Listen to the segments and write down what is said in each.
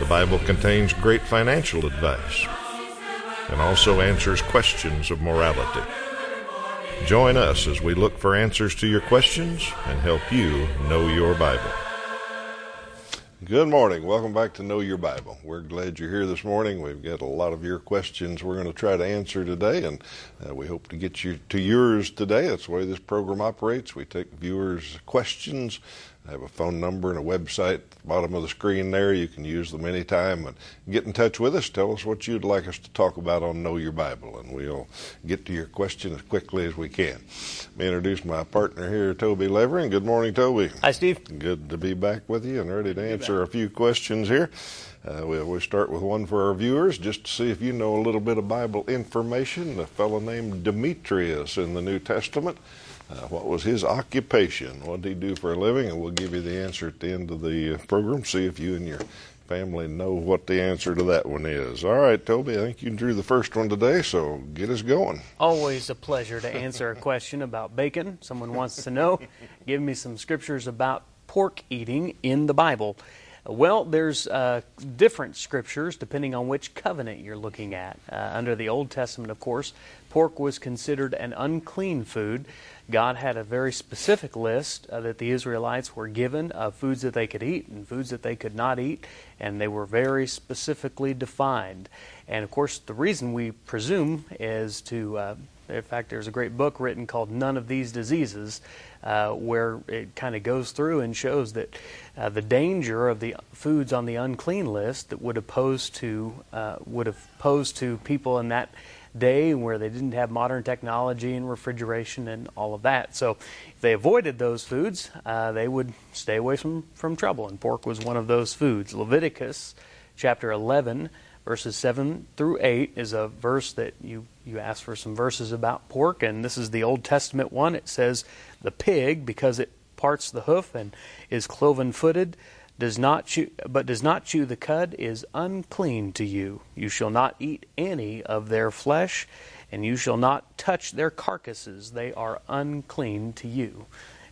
The Bible contains great financial advice and also answers questions of morality. Join us as we look for answers to your questions and help you know your Bible. Good morning. Welcome back to Know Your Bible. We're glad you're here this morning. We've got a lot of your questions we're going to try to answer today, and uh, we hope to get you to yours today. That's the way this program operates. We take viewers' questions I have a phone number and a website at the bottom of the screen there. You can use them anytime and get in touch with us. Tell us what you'd like us to talk about on Know Your Bible, and we'll get to your question as quickly as we can. Let me introduce my partner here, Toby Levering. Good morning, Toby. Hi, Steve. Good to be back with you and ready to answer a few questions here. Uh, we'll, we'll start with one for our viewers just to see if you know a little bit of Bible information. A fellow named Demetrius in the New Testament. Uh, what was his occupation? What did he do for a living? And we'll give you the answer at the end of the uh, program. See if you and your family know what the answer to that one is. All right, Toby, I think you drew the first one today, so get us going. Always a pleasure to answer a question about bacon. Someone wants to know. Give me some scriptures about pork eating in the Bible. Well, there's uh, different scriptures depending on which covenant you're looking at. Uh, under the Old Testament, of course, pork was considered an unclean food. God had a very specific list uh, that the Israelites were given of foods that they could eat and foods that they could not eat, and they were very specifically defined. And of course, the reason we presume is to, uh, in fact, there's a great book written called None of These Diseases, uh, where it kind of goes through and shows that uh, the danger of the foods on the unclean list that would posed to uh, would have posed to people in that day where they didn't have modern technology and refrigeration and all of that. So if they avoided those foods, uh, they would stay away from, from trouble. And pork was one of those foods. Leviticus chapter 11, verses 7 through 8 is a verse that you, you asked for some verses about pork. And this is the Old Testament one. It says, The pig, because it parts the hoof and is cloven footed, does not chew, but does not chew the cud is unclean to you. You shall not eat any of their flesh, and you shall not touch their carcasses. They are unclean to you.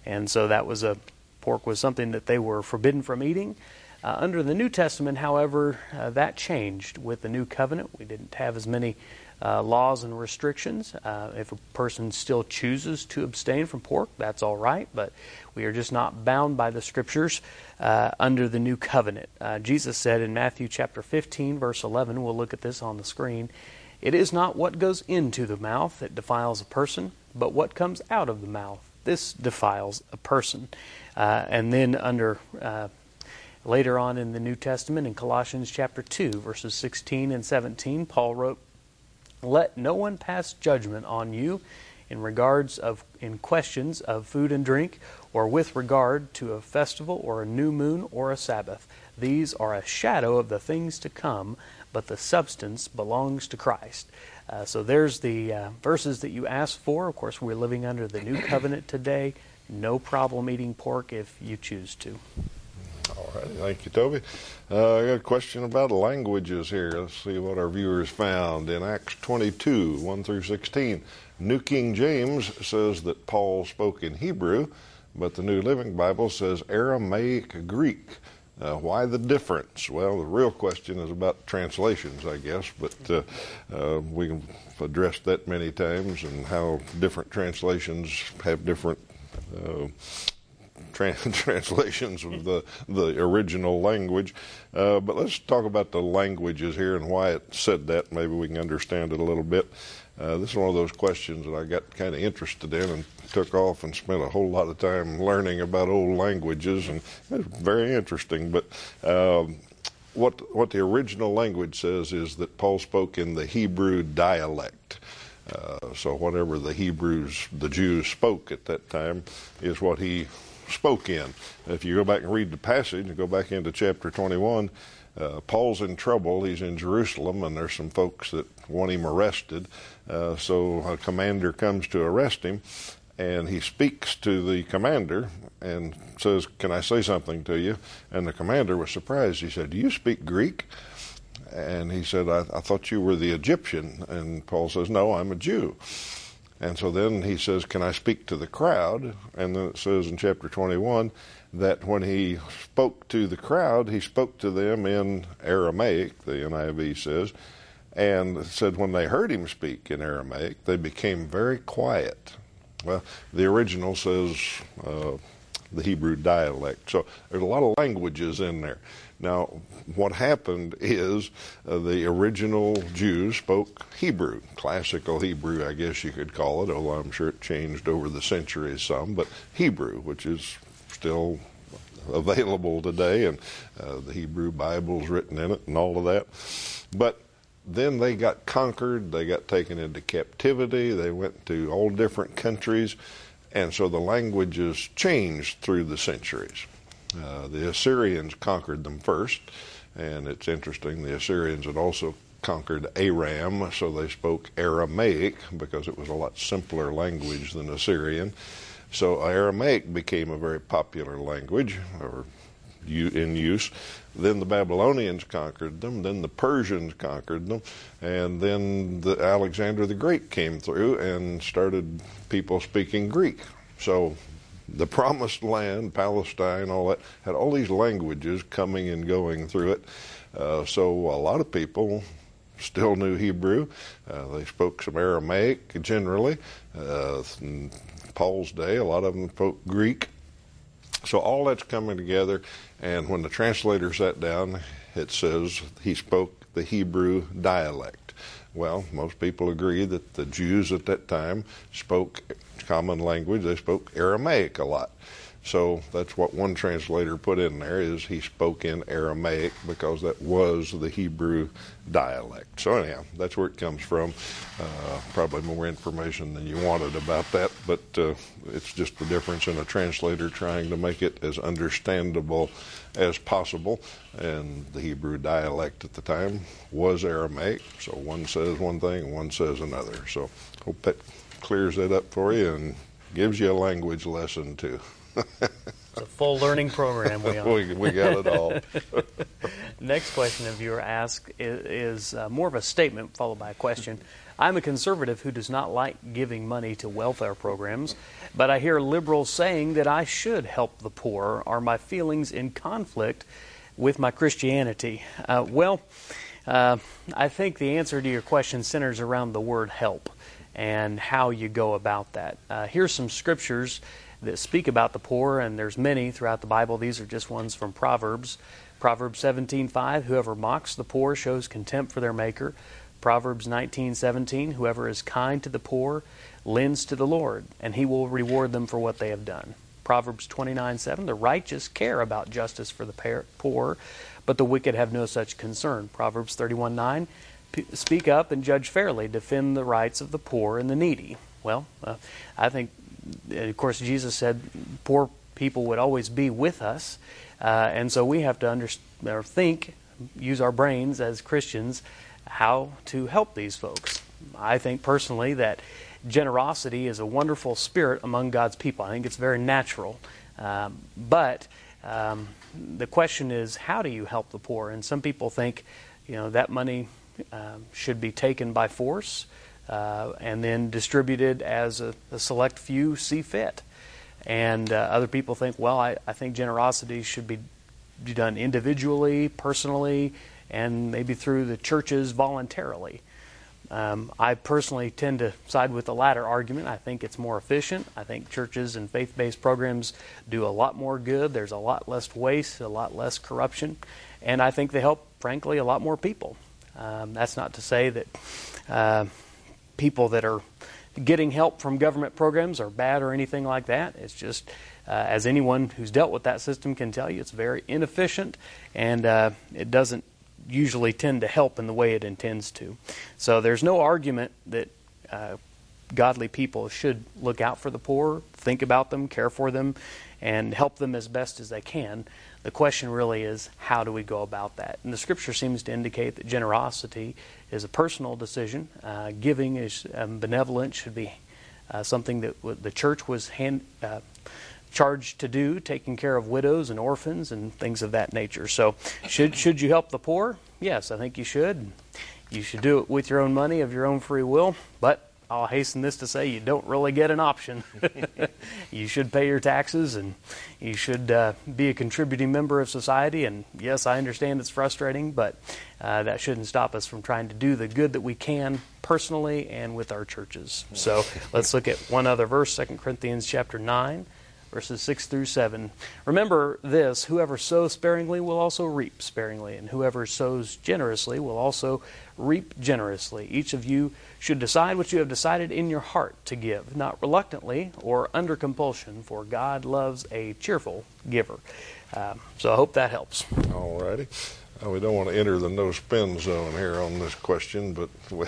And so that was a pork was something that they were forbidden from eating. Uh, under the New Testament, however, uh, that changed with the new covenant. We didn't have as many uh, laws and restrictions. Uh, if a person still chooses to abstain from pork, that's all right, but we are just not bound by the scriptures uh, under the new covenant. Uh, Jesus said in Matthew chapter 15, verse 11, we'll look at this on the screen. It is not what goes into the mouth that defiles a person, but what comes out of the mouth. This defiles a person. Uh, and then under uh, later on in the New Testament, in Colossians chapter 2, verses 16 and 17, Paul wrote, let no one pass judgment on you in regards of in questions of food and drink or with regard to a festival or a new moon or a sabbath. These are a shadow of the things to come but the substance belongs to christ. Uh, so there's the uh, verses that you asked for. Of course we're living under the new covenant today. No problem eating pork if you choose to all right, thank you, Toby. Uh, I got a question about languages here. Let's see what our viewers found in Acts 22, 1 through 16. New King James says that Paul spoke in Hebrew, but the New Living Bible says Aramaic Greek. Uh, why the difference? Well, the real question is about translations, I guess, but uh, uh, we've addressed that many times and how different translations have different uh, translations of the the original language. Uh, but let's talk about the languages here and why it said that. Maybe we can understand it a little bit. Uh, this is one of those questions that I got kind of interested in and took off and spent a whole lot of time learning about old languages, and it's very interesting. But um, what what the original language says is that Paul spoke in the Hebrew dialect. Uh, so whatever the Hebrews, the Jews spoke at that time, is what he spoke in. If you go back and read the passage and go back into chapter 21, uh, Paul's in trouble. He's in Jerusalem, and there's some folks that want him arrested. Uh, so a commander comes to arrest him, and he speaks to the commander and says, Can I say something to you? And the commander was surprised. He said, Do you speak Greek? And he said, I, I thought you were the Egyptian. And Paul says, No, I'm a Jew. And so then he says, Can I speak to the crowd? And then it says in chapter 21 that when he spoke to the crowd, he spoke to them in Aramaic, the NIV says, and said when they heard him speak in Aramaic, they became very quiet. Well, the original says uh, the Hebrew dialect. So there's a lot of languages in there. Now, what happened is uh, the original Jews spoke Hebrew, classical Hebrew, I guess you could call it, although I'm sure it changed over the centuries some, but Hebrew, which is still available today, and uh, the Hebrew Bible's written in it and all of that. But then they got conquered, they got taken into captivity, they went to all different countries, and so the languages changed through the centuries. Uh, the Assyrians conquered them first, and it's interesting, the Assyrians had also conquered Aram, so they spoke Aramaic because it was a lot simpler language than Assyrian. So Aramaic became a very popular language, or in use. Then the Babylonians conquered them. Then the Persians conquered them, and then the Alexander the Great came through and started people speaking Greek. So the Promised Land, Palestine, all that had all these languages coming and going through it. Uh, so a lot of people still knew Hebrew. Uh, they spoke some Aramaic generally. Uh, Paul's day, a lot of them spoke Greek. So all that's coming together, and when the translator sat down, it says he spoke the Hebrew dialect. Well, most people agree that the Jews at that time spoke common language. They spoke Aramaic a lot. So that's what one translator put in there is he spoke in Aramaic because that was the Hebrew dialect. So anyhow, that's where it comes from. Uh, probably more information than you wanted about that, but uh, it's just the difference in a translator trying to make it as understandable as possible. And the Hebrew dialect at the time was Aramaic, so one says one thing one says another. So hope that clears that up for you and gives you a language lesson too it's a full learning program we we, we got it all. Next question a viewer asked is, is uh, more of a statement followed by a question. I'm a conservative who does not like giving money to welfare programs, but I hear liberals saying that I should help the poor. Are my feelings in conflict with my Christianity? Uh, well, uh, I think the answer to your question centers around the word help and how you go about that. Uh, here's some scriptures that speak about the poor, and there's many throughout the Bible. These are just ones from Proverbs. Proverbs 17:5, whoever mocks the poor shows contempt for their maker. Proverbs 19:17, whoever is kind to the poor lends to the Lord, and he will reward them for what they have done. Proverbs 29:7, the righteous care about justice for the poor, but the wicked have no such concern. Proverbs 31:9, speak up and judge fairly, defend the rights of the poor and the needy. Well, uh, I think of course, Jesus said poor people would always be with us, uh, and so we have to understand or think, use our brains as Christians, how to help these folks. I think personally that generosity is a wonderful spirit among God's people. I think it's very natural, um, but um, the question is, how do you help the poor? And some people think, you know, that money um, should be taken by force uh, and then distributed as a, a, select few see fit. And uh, other people think, well, I, I think generosity should be done individually, personally, and maybe through the churches voluntarily. Um, I personally tend to side with the latter argument. I think it's more efficient. I think churches and faith based programs do a lot more good. There's a lot less waste, a lot less corruption, and I think they help, frankly, a lot more people. Um, that's not to say that uh, people that are getting help from government programs are bad or anything like that. It's just, uh, as anyone who's dealt with that system can tell you, it's very inefficient and uh, it doesn't usually tend to help in the way it intends to. So there's no argument that uh, godly people should look out for the poor, think about them, care for them, and help them as best as they can. The question really is, how do we go about that? And the scripture seems to indicate that generosity is a personal decision. Uh, giving is um, benevolent, should be uh, something that w- the church was hand, uh, charged to do, taking care of widows and orphans and things of that nature. So, should should you help the poor? Yes, I think you should. You should do it with your own money of your own free will, but I'll hasten this to say you don't really get an option. you should pay your taxes and you should uh, be a contributing member of society. And yes, I understand it's frustrating, but uh, that shouldn't stop us from trying to do the good that we can personally and with our churches. So let's look at one other verse, 2 Corinthians chapter 9 verses 6 through 7. Remember this whoever sows sparingly will also reap sparingly, and whoever sows generously will also reap generously. Each of you should decide what you have decided in your heart to give, not reluctantly or under compulsion, for God loves a cheerful giver. Uh, so I hope that helps. All righty. We don't want to enter the no spend zone here on this question, but we,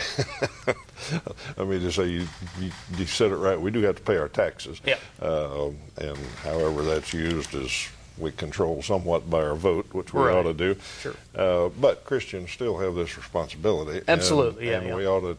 let me just say you, you, you, said it right. We do have to pay our taxes. Yeah. Uh, and however that's used is we control somewhat by our vote, which we right. ought to do. Sure. Uh, but Christians still have this responsibility. Absolutely, and, yeah. And yeah. we ought to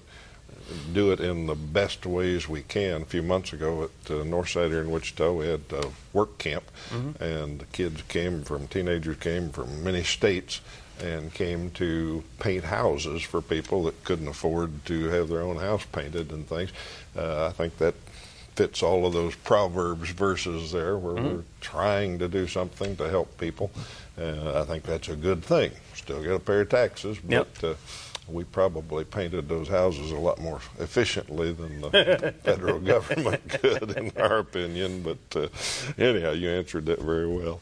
do it in the best ways we can. A few months ago at uh, Northside here in Wichita, we had a work camp, mm-hmm. and the kids came from, teenagers came from many states and came to paint houses for people that couldn't afford to have their own house painted and things. Uh, I think that fits all of those Proverbs verses there where mm-hmm. we're trying to do something to help people. Uh, I think that's a good thing. Still got to pay taxes, but yep. uh, we probably painted those houses a lot more efficiently than the federal government could, in our opinion. But uh, anyhow, you answered that very well.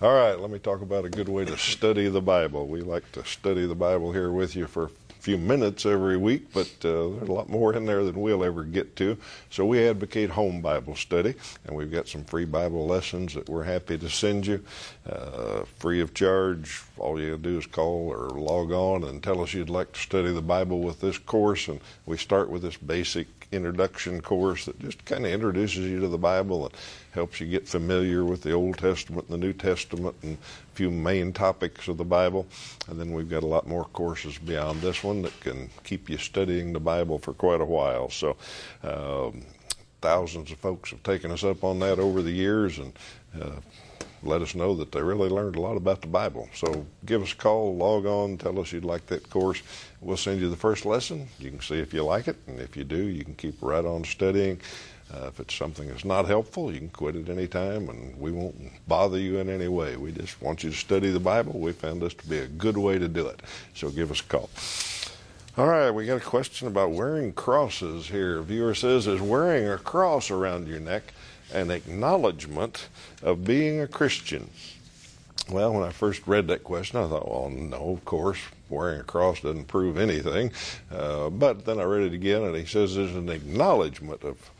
All right, let me talk about a good way to study the Bible. We like to study the Bible here with you for few minutes every week, but uh, there's a lot more in there than we'll ever get to. So we advocate home Bible study, and we've got some free Bible lessons that we're happy to send you, uh, free of charge. All you do is call or log on and tell us you'd like to study the Bible with this course, and we start with this basic introduction course that just kind of introduces you to the Bible and helps you get familiar with the Old Testament and the New Testament and a few main topics of the Bible. And then we've got a lot more courses beyond this one that can keep you studying the Bible for quite a while. So, um, thousands of folks have taken us up on that over the years and uh, let us know that they really learned a lot about the Bible. So give us a call, log on, tell us you'd like that course. We'll send you the first lesson. You can see if you like it, and if you do, you can keep right on studying. Uh, if it's something that's not helpful, you can quit at any time, and we won't bother you in any way. We just want you to study the Bible. We found this to be a good way to do it. So give us a call. All right, we got a question about wearing crosses here. A viewer says, Is wearing a cross around your neck an acknowledgement of being a Christian? Well, when I first read that question, I thought, well, no, of course, wearing a cross doesn't prove anything. Uh, but then I read it again, and he says there's an acknowledgement of,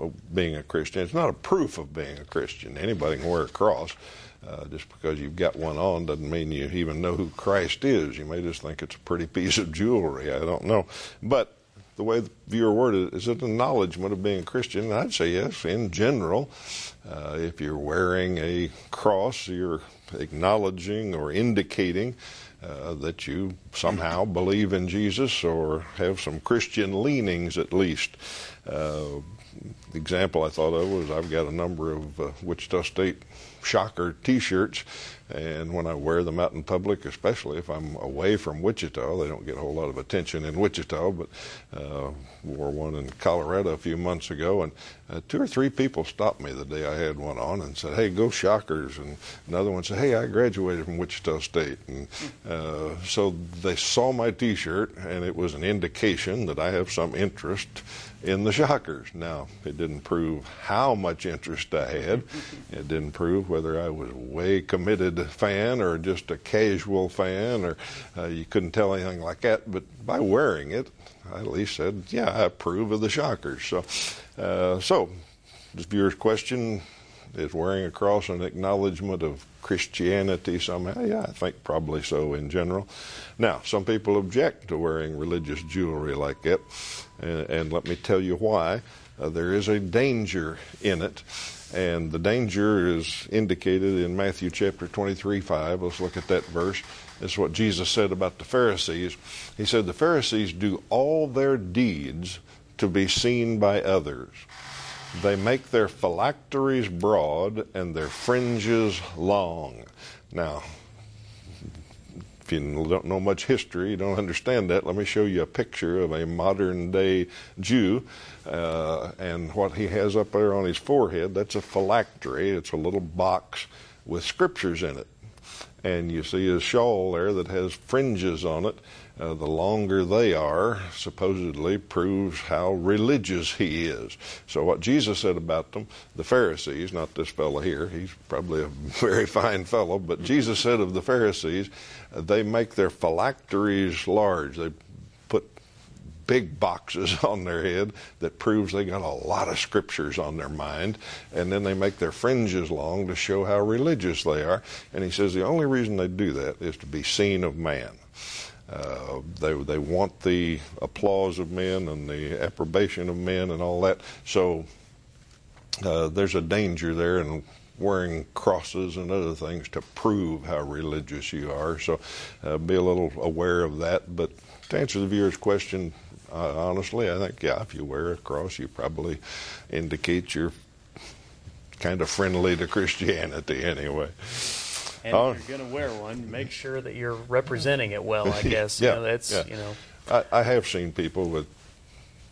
of, being a Christian. It's not a proof of being a Christian. Anybody can wear a cross. Uh, just because you've got one on doesn't mean you even know who Christ is. You may just think it's a pretty piece of jewelry. I don't know. But the way the viewer worded it, is it an acknowledgement of being Christian? And I'd say yes, in general. Uh, if you're wearing a cross, you're acknowledging or indicating uh, that you somehow believe in Jesus or have some Christian leanings at least. Uh, the example I thought of was I've got a number of uh, Wichita State Shocker T-shirts, and when I wear them out in public, especially if I'm away from Wichita, they don't get a whole lot of attention in Wichita. But uh, wore one in Colorado a few months ago, and uh, two or three people stopped me the day I had one on and said, "Hey, go Shockers!" And another one said, "Hey, I graduated from Wichita State." And uh, so they saw my T-shirt, and it was an indication that I have some interest in the Shockers. Now, it didn't prove how much interest I had. It didn't prove whether I was a way committed fan or just a casual fan, or uh, you couldn't tell anything like that. But by wearing it, I at least said, "Yeah, I approve of the Shockers." So, uh, so this viewer's question Is wearing a cross an acknowledgement of Christianity somehow? Yeah, I think probably so in general. Now, some people object to wearing religious jewelry like that, and, and let me tell you why. Uh, there is a danger in it, and the danger is indicated in Matthew chapter 23 5. Let's look at that verse. Is what Jesus said about the Pharisees. He said, The Pharisees do all their deeds to be seen by others. They make their phylacteries broad and their fringes long. Now, if you don't know much history, you don't understand that. Let me show you a picture of a modern day Jew. Uh, and what he has up there on his forehead, that's a phylactery. It's a little box with scriptures in it. And you see his shawl there that has fringes on it uh, the longer they are, supposedly proves how religious he is. So, what Jesus said about them, the Pharisees, not this fellow here, he's probably a very fine fellow, but Jesus said of the Pharisees, uh, they make their phylacteries large. They put big boxes on their head that proves they got a lot of scriptures on their mind and then they make their fringes long to show how religious they are and he says the only reason they do that is to be seen of man uh, they they want the applause of men and the approbation of men and all that. So uh, there's a danger there in wearing crosses and other things to prove how religious you are. So uh, be a little aware of that. But to answer the viewer's question, uh, honestly, I think yeah, if you wear a cross, you probably indicate you're kind of friendly to Christianity anyway. And oh. if you're going to wear one, make sure that you're representing it well. I guess. yeah, you know, that's yeah. you know. I, I have seen people with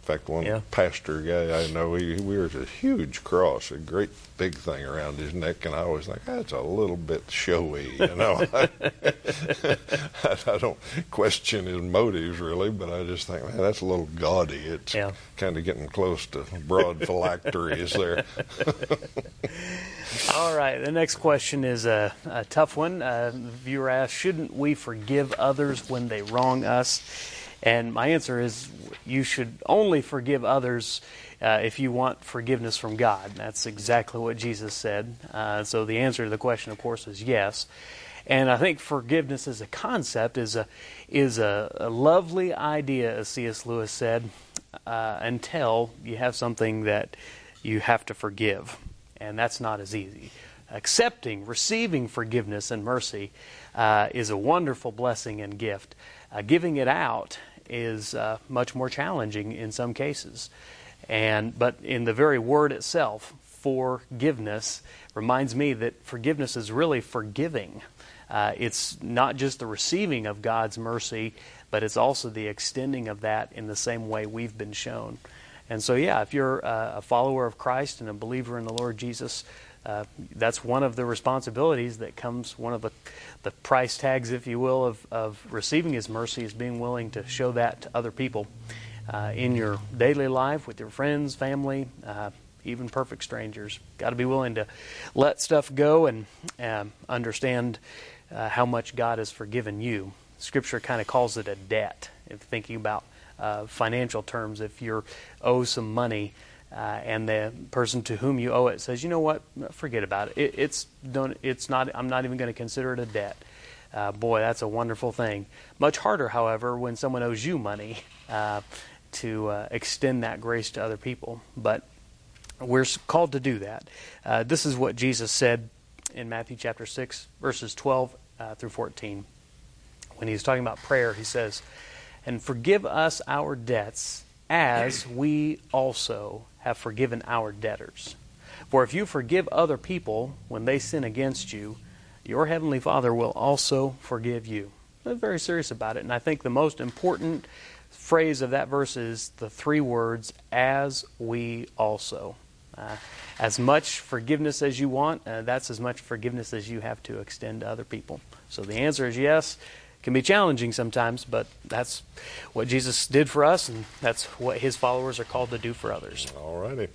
in fact, one yeah. pastor guy I know, he, he wears a huge cross, a great big thing around his neck, and I always think that's a little bit showy, you know. I, I, don't question his motives really, but I just think, man, that's a little gaudy. It's yeah. kind of getting close to broad phylacteries there. All right, the next question is a, a tough one. Uh, viewer asks, shouldn't we forgive others when they wrong us? And my answer is you should only forgive others uh, if you want forgiveness from God. That's exactly what Jesus said. Uh, so the answer to the question, of course, is yes. And I think forgiveness as a concept is a is a, a lovely idea, as C.S. Lewis said, uh, until you have something that you have to forgive, and that's not as easy. Accepting, receiving forgiveness and mercy uh, is a wonderful blessing and gift. Uh, giving it out is uh, much more challenging in some cases. And but in the very word itself, forgiveness reminds me that forgiveness is really forgiving. Uh, it's not just the receiving of God's mercy, but it's also the extending of that in the same way we've been shown. And so, yeah, if you're uh, a follower of Christ and a believer in the Lord Jesus, uh, that's one of the responsibilities that comes, one of the, the price tags, if you will, of, of receiving His mercy is being willing to show that to other people uh, in your daily life with your friends, family, uh, even perfect strangers. Got to be willing to let stuff go and um, understand uh, how much God has forgiven you. Scripture kind of calls it a debt. If thinking about uh, financial terms, if you owe some money, uh, and the person to whom you owe it says, "You know what? Forget about it. it it's don't. It's not. I'm not even going to consider it a debt." Uh, boy, that's a wonderful thing. Much harder, however, when someone owes you money uh, to uh, extend that grace to other people. But we're called to do that. Uh, this is what Jesus said in Matthew chapter six, verses 12 uh, through 14. When he's talking about prayer, he says, "And forgive us our debts." As we also have forgiven our debtors. For if you forgive other people when they sin against you, your heavenly Father will also forgive you. I'm very serious about it. And I think the most important phrase of that verse is the three words, as we also. Uh, as much forgiveness as you want, uh, that's as much forgiveness as you have to extend to other people. So the answer is yes. Can be challenging sometimes, but that's what Jesus did for us, and that's what his followers are called to do for others. All righty.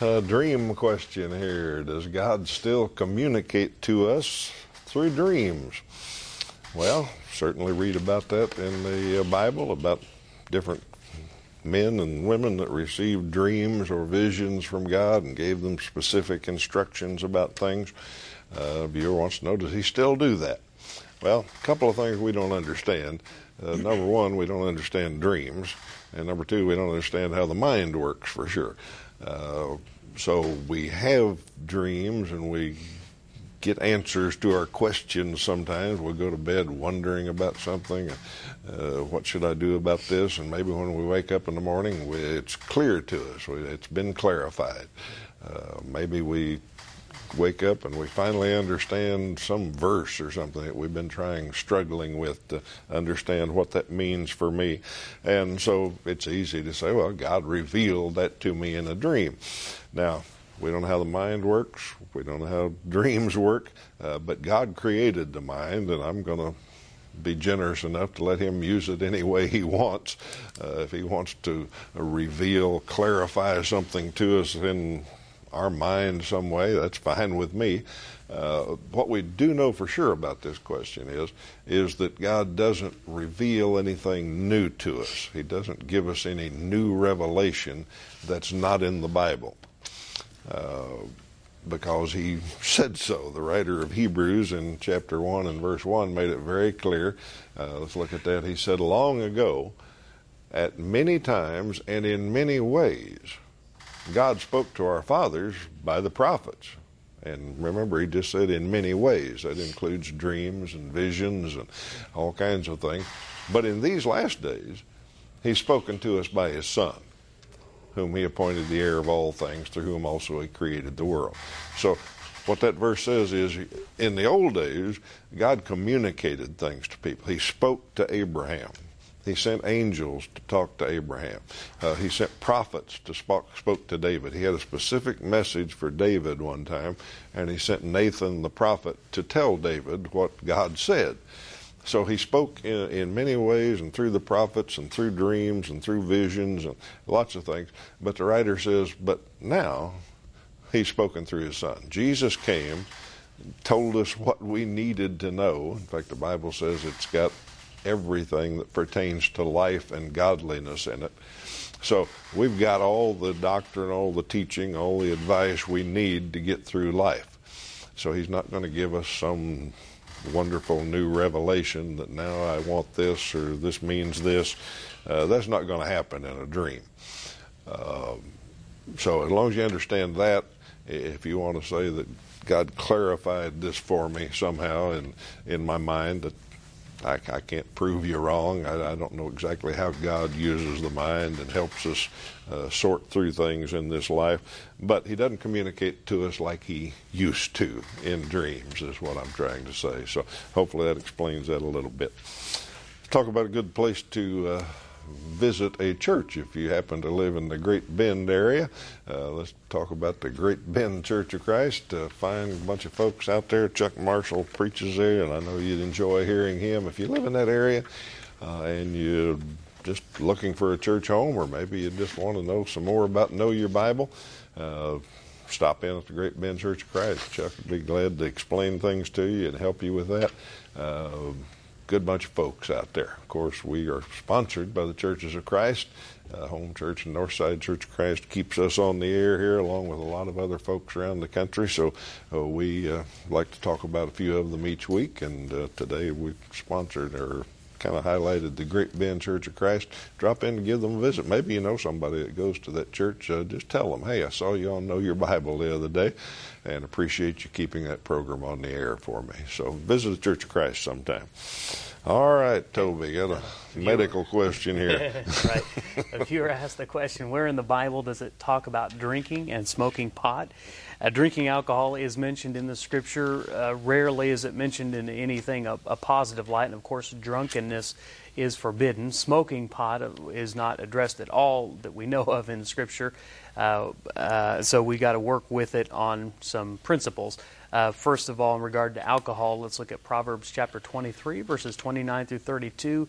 A dream question here. Does God still communicate to us through dreams? Well, certainly read about that in the uh, Bible, about different men and women that received dreams or visions from God and gave them specific instructions about things. Uh, viewer wants to know, does he still do that? Well, a couple of things we don't understand. Uh, number one, we don't understand dreams, and number two, we don't understand how the mind works for sure. Uh, so we have dreams and we get answers to our questions sometimes. We'll go to bed wondering about something. Uh, what should I do about this? And maybe when we wake up in the morning, we, it's clear to us. We, it's been clarified. Uh, maybe we wake up and we finally understand some verse or something that we've been trying, struggling with to understand what that means for me. And so it's easy to say, well, God revealed that to me in a dream. Now, we don't know how the mind works. We don't know how dreams work. Uh, but God created the mind, and I'm going to be generous enough to let him use it any way he wants. Uh, if he wants to reveal, clarify something to us in our mind some way, that's fine with me. Uh, what we do know for sure about this question is is that God doesn't reveal anything new to us. He doesn't give us any new revelation that's not in the Bible. Uh, because he said so. The writer of Hebrews in chapter 1 and verse 1 made it very clear. Uh, let's look at that. He said, Long ago, at many times and in many ways, God spoke to our fathers by the prophets. And remember, he just said in many ways. That includes dreams and visions and all kinds of things. But in these last days, he's spoken to us by his Son, whom he appointed the heir of all things, through whom also he created the world. So, what that verse says is in the old days, God communicated things to people. He spoke to Abraham. He sent angels to talk to Abraham. Uh, he sent prophets to spoke, spoke to David. He had a specific message for David one time, and he sent Nathan the prophet to tell David what God said. So he spoke in, in many ways and through the prophets and through dreams and through visions and lots of things. But the writer says, but now he's spoken through his son. Jesus came, told us what we needed to know. In fact, the Bible says it's got everything that pertains to life and godliness in it. So we've got all the doctrine, all the teaching, all the advice we need to get through life. So he's not going to give us some wonderful new revelation that now I want this or this means this. Uh, that's not going to happen in a dream. Uh, so as long as you understand that, if you want to say that God clarified this for me somehow in in my mind that I, I can't prove you wrong. I, I, don't know exactly how God uses the mind and helps us uh, sort through things in this life, but He doesn't communicate to us like He used to in dreams, is what I'm trying to say. So hopefully that explains that a little bit. Talk about a good place to. Uh, visit a church if you happen to live in the Great Bend area. Uh, let's talk about the Great Bend Church of Christ. Uh, find a bunch of folks out there. Chuck Marshall preaches there, and I know you'd enjoy hearing him. If you live in that area uh, and you're just looking for a church home, or maybe you just want to know some more about Know Your Bible, uh, stop in at the Great Bend Church of Christ. Chuck would be glad to explain things to you and help you with that. Good bunch of folks out there. Of course, we are sponsored by the Churches of Christ. Uh, Home Church and Northside Church of Christ keeps us on the air here, along with a lot of other folks around the country. So uh, we uh, like to talk about a few of them each week. And uh, today we've sponsored or kind of highlighted the Great Bend Church of Christ. Drop in and give them a visit. Maybe you know somebody that goes to that church. Uh, just tell them, hey, I saw you on Know Your Bible the other day, and appreciate you keeping that program on the air for me. So visit the Church of Christ sometime. All right, Toby, got a medical question here. right. A viewer asked the question where in the Bible does it talk about drinking and smoking pot? Uh, drinking alcohol is mentioned in the scripture. Uh, rarely is it mentioned in anything a, a, positive light. And of course, drunkenness is forbidden. Smoking pot is not addressed at all that we know of in scripture. Uh, uh so we got to work with it on some principles. Uh, first of all, in regard to alcohol, let's look at Proverbs chapter 23, verses 29 through 32.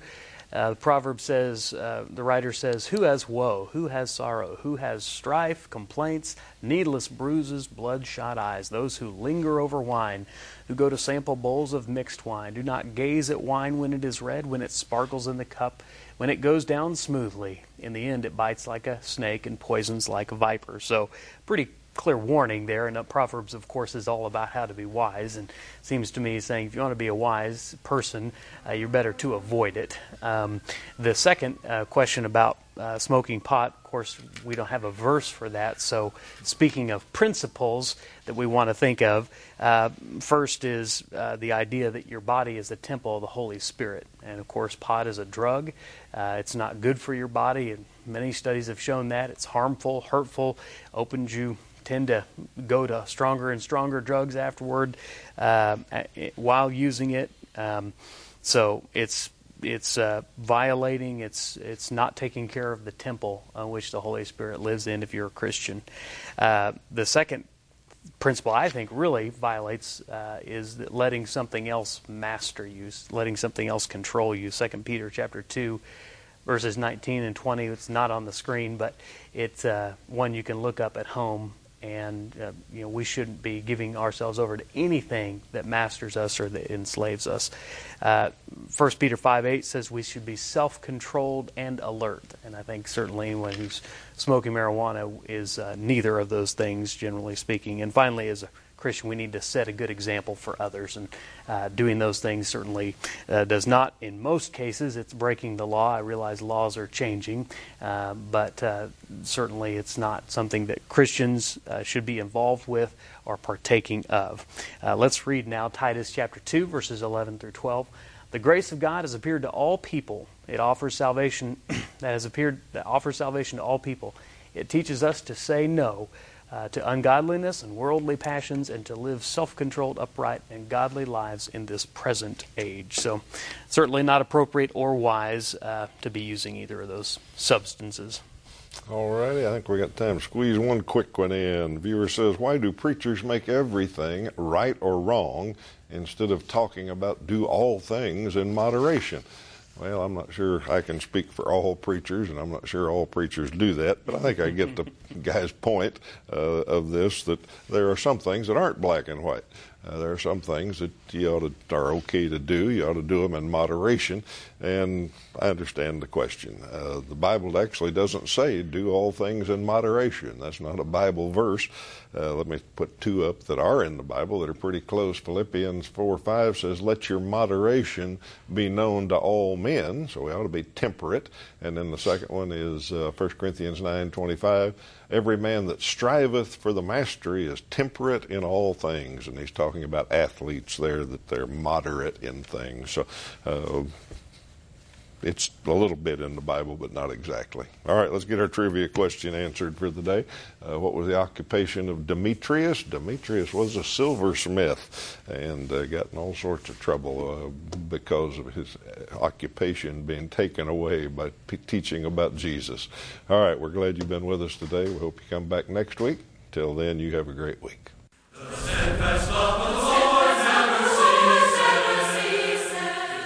Uh, the proverb says, uh, the writer says, Who has woe? Who has sorrow? Who has strife, complaints, needless bruises, bloodshot eyes? Those who linger over wine, who go to sample bowls of mixed wine. Do not gaze at wine when it is red, when it sparkles in the cup, when it goes down smoothly. In the end, it bites like a snake and poisons like a viper. So, pretty clear warning there. And Proverbs, of course, is all about how to be wise. And seems to me saying if you want to be a wise person, uh, you're better to avoid it. Um, the second uh, question about uh, smoking pot, of course, we don't have a verse for that. So, speaking of principles that we want to think of, uh, first is uh, the idea that your body is the temple of the Holy Spirit. And of course, pot is a drug. Uh, it's not good for your body, and many studies have shown that. It's harmful, hurtful, opens you tend to go to stronger and stronger drugs afterward uh, while using it. Um, so it's it's uh, violating. It's it's not taking care of the temple on which the Holy Spirit lives in. If you're a Christian, uh, the second principle I think really violates uh, is letting something else master you, letting something else control you. Second Peter chapter two verses 19 and 20. It's not on the screen, but it's uh, one you can look up at home and uh, you know we shouldn't be giving ourselves over to anything that masters us or that enslaves us. Uh, First Peter five eight says we should be self controlled and alert, and I think certainly anyone who's smoking marijuana is uh, neither of those things, generally speaking. And finally, as a Christian, we need to set a good example for others. And uh, doing those things certainly uh, does not, in most cases, it's breaking the law. I realize laws are changing, uh, but uh, certainly it's not something that Christians uh, should be involved with or partaking of. Uh, let's read now Titus chapter 2, verses 11 through 12. The grace of God has appeared to all people. It offers salvation that has appeared that offers salvation to all people. It teaches us to say no uh, to ungodliness and worldly passions and to live self controlled, upright, and godly lives in this present age. So, certainly not appropriate or wise uh, to be using either of those substances. All righty, I think we got time to squeeze one quick one in. Viewer says, Why do preachers make everything right or wrong instead of talking about do all things in moderation? Well, I'm not sure I can speak for all preachers, and I'm not sure all preachers do that, but I think I get the guy's point uh, of this that there are some things that aren't black and white. Uh, there are some things that you ought to are okay to do. You ought to do them in moderation, and I understand the question. Uh, the Bible actually doesn't say do all things in moderation. That's not a Bible verse. Uh, let me put two up that are in the Bible that are pretty close. Philippians 4 5 says, Let your moderation be known to all men. So we ought to be temperate. And then the second one is uh, 1 Corinthians nine twenty five. Every man that striveth for the mastery is temperate in all things. And he's talking about athletes there, that they're moderate in things. So uh, it's a little bit in the Bible, but not exactly. All right, let's get our trivia question answered for the day. Uh, what was the occupation of Demetrius? Demetrius was a silversmith and uh, got in all sorts of trouble uh, because of his occupation being taken away by p- teaching about Jesus. All right, we're glad you've been with us today. We hope you come back next week. Till then, you have a great week.